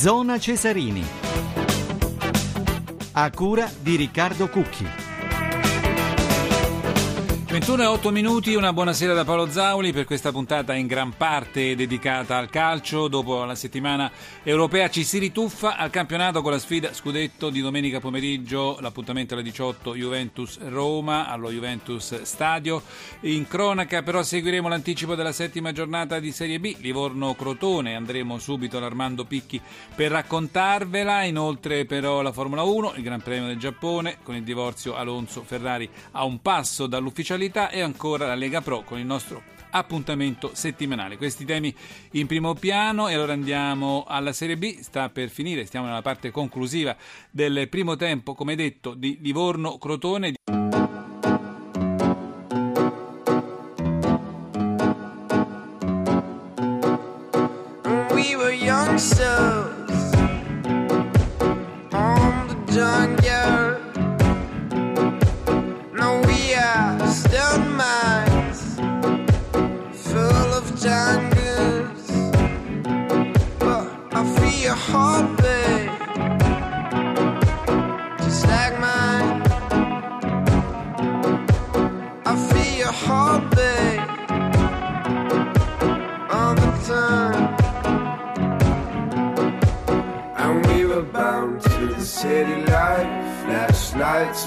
Zona Cesarini. A cura di Riccardo Cucchi. 21 e 8 minuti, una buonasera da Paolo Zauli per questa puntata in gran parte dedicata al calcio. Dopo la settimana europea ci si rituffa al campionato con la sfida scudetto di domenica pomeriggio, l'appuntamento alle 18 Juventus-Roma allo Juventus Stadio. In cronaca però seguiremo l'anticipo della settima giornata di Serie B, Livorno-Crotone, andremo subito all'Armando Picchi per raccontarvela. Inoltre però la Formula 1, il Gran Premio del Giappone con il divorzio Alonso-Ferrari a un passo dall'ufficialità e ancora la Lega Pro con il nostro appuntamento settimanale. Questi temi in primo piano e allora andiamo alla Serie B, sta per finire, stiamo nella parte conclusiva del primo tempo, come detto, di Livorno-Crotone.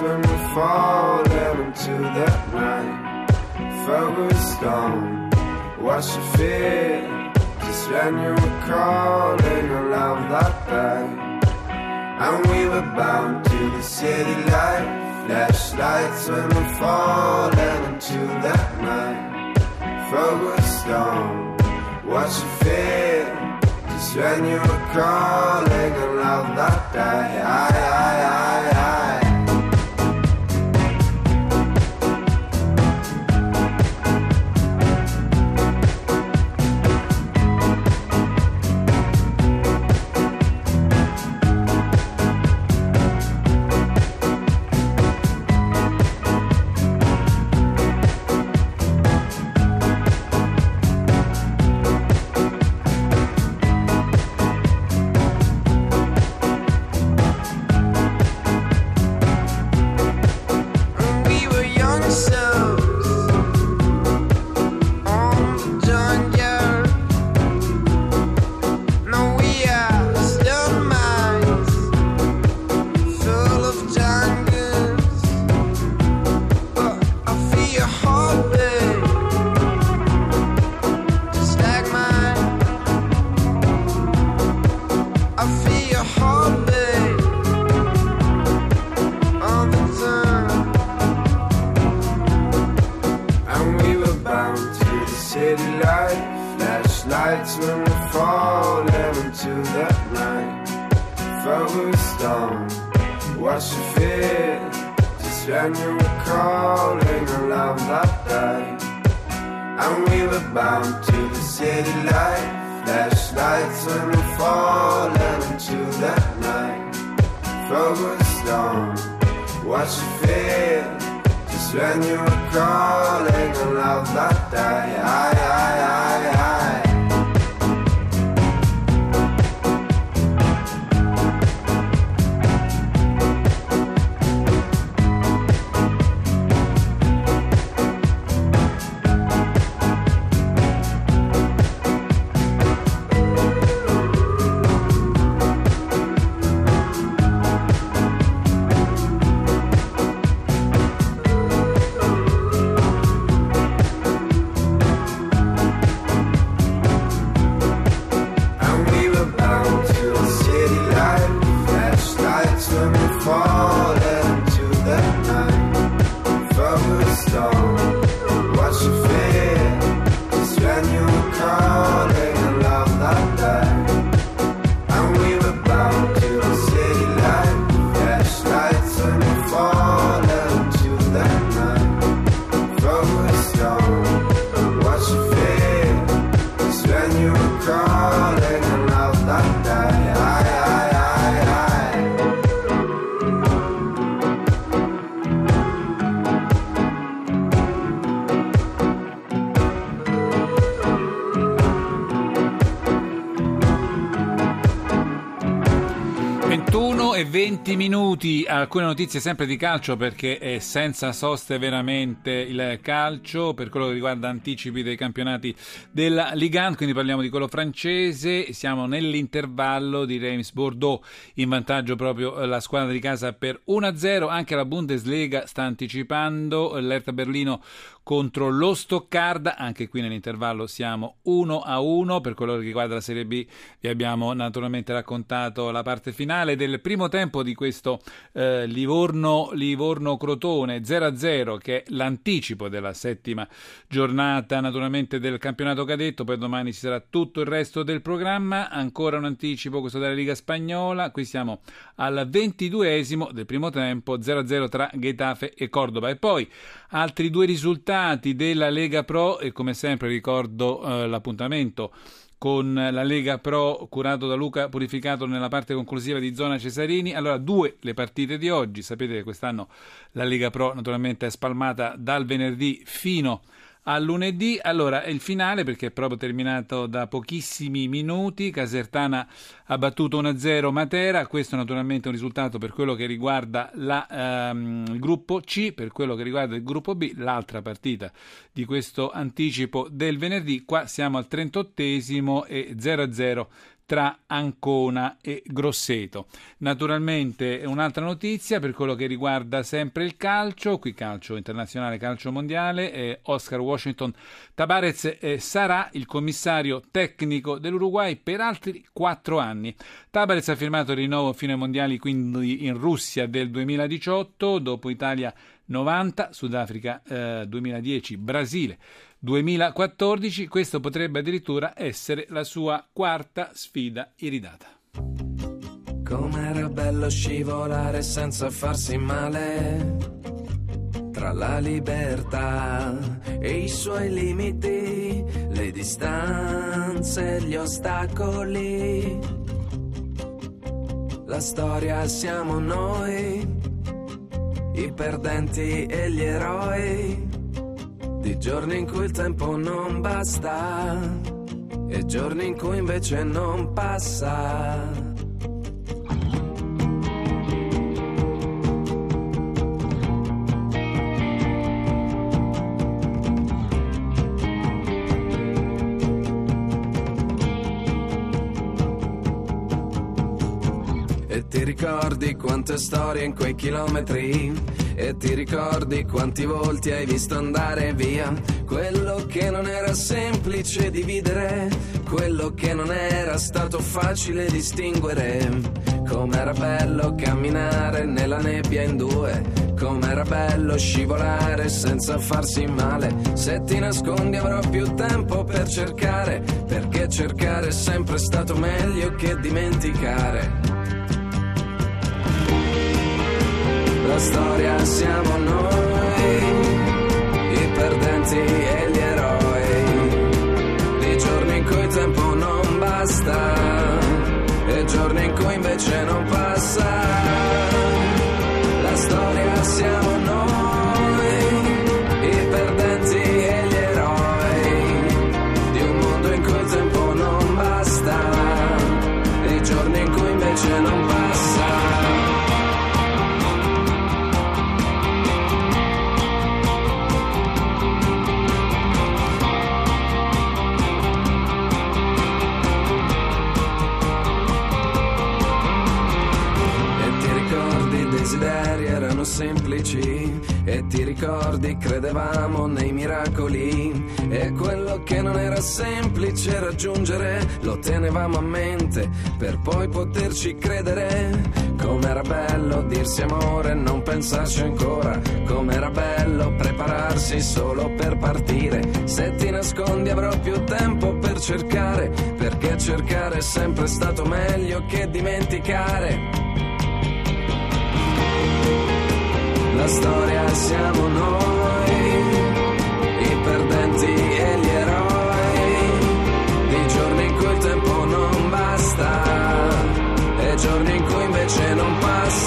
when we're falling into that night If I was stone, watch your fear. Just when you were calling I love like that And we were bound to the city light. Flashlights when we're falling into that night If I was stone, watch your fear. Just when you were calling I love like that I, I, I that's when we're falling into that night. If I were stone, watch your fear. Just when you were calling a love that that. And we were bound to the city light. Flashlights when we're falling into that night. If I were stone, watch your fear. Just when you were calling a love like that. I, I, I. 20 minuti, alcune notizie sempre di calcio perché è senza soste veramente il calcio per quello che riguarda anticipi dei campionati della Ligue 1, quindi parliamo di quello francese, siamo nell'intervallo di Reims Bordeaux, in vantaggio proprio la squadra di casa per 1-0, anche la Bundesliga sta anticipando, l'Erta Berlino contro lo Stoccarda, anche qui nell'intervallo siamo 1 a 1 per quello che riguarda la Serie B vi abbiamo naturalmente raccontato la parte finale del primo tempo di questo eh, Livorno, Livorno Crotone 0 a 0 che è l'anticipo della settima giornata naturalmente del campionato cadetto. Poi domani ci sarà tutto il resto del programma. Ancora un anticipo questo della Liga Spagnola. Qui siamo al ventiduesimo del primo tempo 0 a 0 tra Getafe e Cordoba. E poi altri due risultati della Lega Pro. E come sempre ricordo eh, l'appuntamento con la Lega Pro curato da Luca Purificato nella parte conclusiva di Zona Cesarini. Allora, due le partite di oggi. Sapete che quest'anno la Lega Pro naturalmente è spalmata dal venerdì fino a a lunedì. Allora, il finale perché è proprio terminato da pochissimi minuti. Casertana ha battuto 1-0 Matera. Questo naturalmente è un risultato per quello che riguarda la, ehm, il gruppo C, per quello che riguarda il gruppo B, l'altra partita di questo anticipo del venerdì. Qua siamo al 38esimo e 0-0 tra Ancona e Grosseto. Naturalmente un'altra notizia per quello che riguarda sempre il calcio, qui calcio internazionale, calcio mondiale, eh, Oscar Washington Tabarez eh, sarà il commissario tecnico dell'Uruguay per altri quattro anni. Tabarez ha firmato il rinnovo fino ai mondiali quindi in Russia del 2018, dopo Italia 90, Sudafrica eh, 2010, Brasile 2014, questo potrebbe addirittura essere la sua quarta sfida iridata. Com'era bello scivolare senza farsi male tra la libertà e i suoi limiti, le distanze gli ostacoli. La storia siamo noi, i perdenti e gli eroi di giorni in cui il tempo non basta e giorni in cui invece non passa. E ti ricordi quante storie in quei chilometri e ti ricordi quanti volti hai visto andare via? Quello che non era semplice dividere, quello che non era stato facile distinguere. Com'era bello camminare nella nebbia in due. Com'era bello scivolare senza farsi male. Se ti nascondi avrò più tempo per cercare, perché cercare è sempre stato meglio che dimenticare. La storia siamo noi, i perdenti e gli eroi, di giorni in cui il tempo non basta e giorni in cui invece non passa. Desideri erano semplici e ti ricordi credevamo nei miracoli. E quello che non era semplice raggiungere lo tenevamo a mente per poi poterci credere. Com'era bello dirsi amore e non pensarci ancora. Com'era bello prepararsi solo per partire. Se ti nascondi avrò più tempo per cercare perché cercare è sempre stato meglio che dimenticare la storia siamo noi, i perdenti e gli eroi, di giorni in cui il tempo non basta e giorni in cui invece non passa.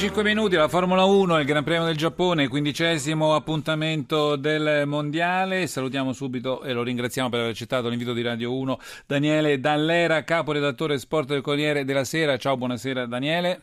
25 minuti, la Formula 1, il Gran Premio del Giappone, quindicesimo appuntamento del Mondiale. Salutiamo subito e lo ringraziamo per aver accettato l'invito di Radio 1 Daniele Dallera, caporedattore sport del Corriere della Sera. Ciao, buonasera Daniele.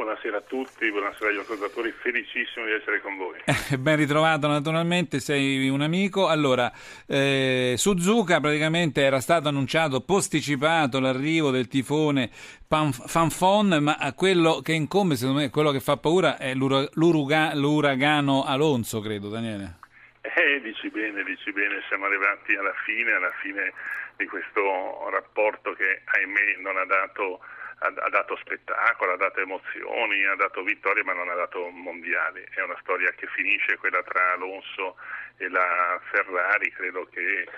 Buonasera a tutti, buonasera agli ascoltatori, felicissimo di essere con voi. ben ritrovato naturalmente, sei un amico. Allora, eh, Suzuka praticamente era stato annunciato, posticipato l'arrivo del tifone Fanfon, ma quello che incombe, secondo me, quello che fa paura è l'uraga, l'uragano Alonso, credo, Daniele. Eh, dici bene, dici bene, siamo arrivati alla fine, alla fine di questo rapporto che ahimè non ha dato ha, dato spettacolo, ha dato emozioni, ha dato vittorie ma non ha dato mondiali. È una storia che finisce quella tra Alonso e la Ferrari, credo che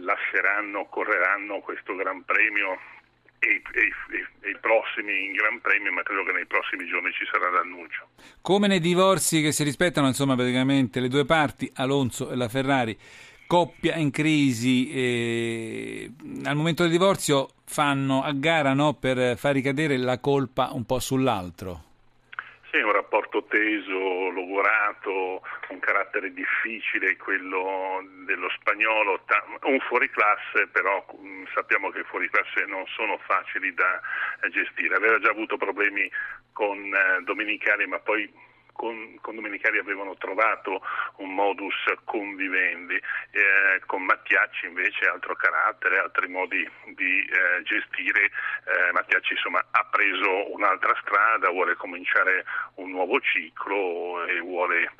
lasceranno, correranno questo Gran Premio e, e, e, i prossimi in Gran Premio, ma credo che nei prossimi giorni ci sarà l'annuncio. Come nei divorzi che si rispettano, insomma, praticamente le due parti, Alonso e la Ferrari, coppia in crisi, eh, al momento del divorzio fanno a gara no, per far ricadere la colpa un po' sull'altro. Sì, un rapporto teso, logorato, un carattere difficile, quello dello spagnolo, un fuoriclasse, però mm, sappiamo che fuoriclasse non sono facili da gestire. Aveva già avuto problemi con eh, Domenicali, ma poi con, con Domenicali avevano trovato un modus convivendi, eh, con Mattiacci invece altro carattere, altri modi di eh, gestire. Eh, Mattiacci insomma, ha preso un'altra strada, vuole cominciare un nuovo ciclo e vuole eh,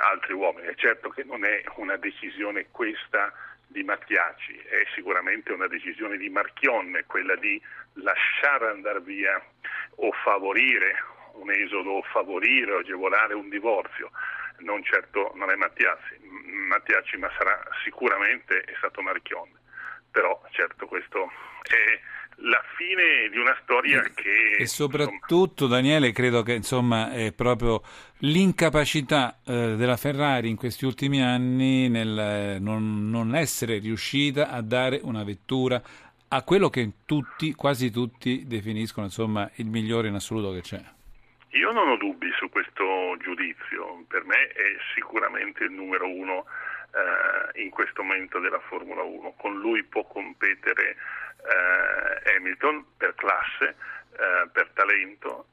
altri uomini. È certo che non è una decisione questa di Mattiacci, è sicuramente una decisione di Marchionne, quella di lasciare andare via o favorire un esodo favorire o agevolare un divorzio, non certo non è Mattiazzi, Mattiacci ma sarà sicuramente è stato Marchionne, però certo questo è la fine di una storia che... E soprattutto insomma... Daniele credo che insomma è proprio l'incapacità eh, della Ferrari in questi ultimi anni nel eh, non, non essere riuscita a dare una vettura a quello che tutti, quasi tutti definiscono insomma il migliore in assoluto che c'è. Io non ho dubbi su questo giudizio, per me è sicuramente il numero uno eh, in questo momento della Formula 1, con lui può competere eh, Hamilton per classe, eh, per talento,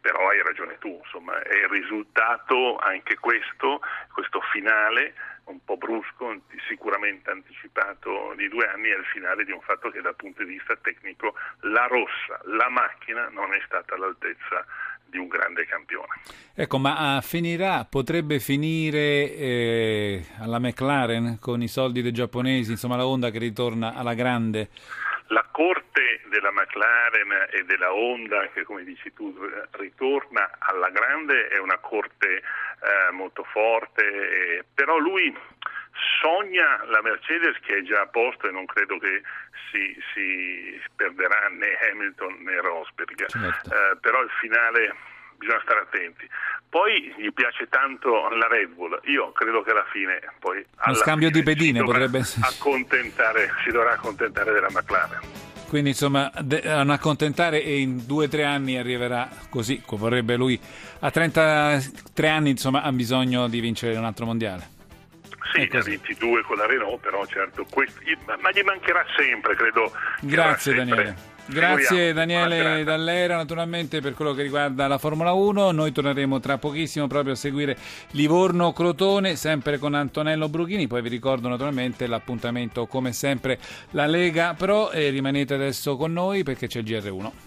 però hai ragione tu, insomma, è il risultato anche questo, questo finale un po' brusco, sicuramente anticipato di due anni, è il finale di un fatto che dal punto di vista tecnico la rossa, la macchina non è stata all'altezza di un grande campione. Ecco, ma uh, finirà, potrebbe finire eh, alla McLaren con i soldi dei giapponesi, insomma la Honda che ritorna alla grande? La corte della McLaren e della Honda, che come dici tu ritorna alla grande, è una corte eh, molto forte, eh, però lui sogna la Mercedes che è già a posto e non credo che si, si perderà né Hamilton né Rosberg, certo. eh, però il finale bisogna stare attenti. Poi gli piace tanto la Red Bull, io credo che alla fine poi... Uno scambio di pedine potrebbe. Accontentare, si dovrà accontentare della McLaren. Quindi insomma, un accontentare e in due o tre anni arriverà così, vorrebbe lui. A 33 anni insomma ha bisogno di vincere un altro mondiale. Sì, da 22 con la Renault, però certo, questo, ma gli mancherà sempre, credo. Grazie Daniele. Grazie Daniele Dall'Era naturalmente per quello che riguarda la Formula 1, noi torneremo tra pochissimo proprio a seguire Livorno-Crotone sempre con Antonello Bruchini, poi vi ricordo naturalmente l'appuntamento come sempre la Lega Pro e rimanete adesso con noi perché c'è il GR1.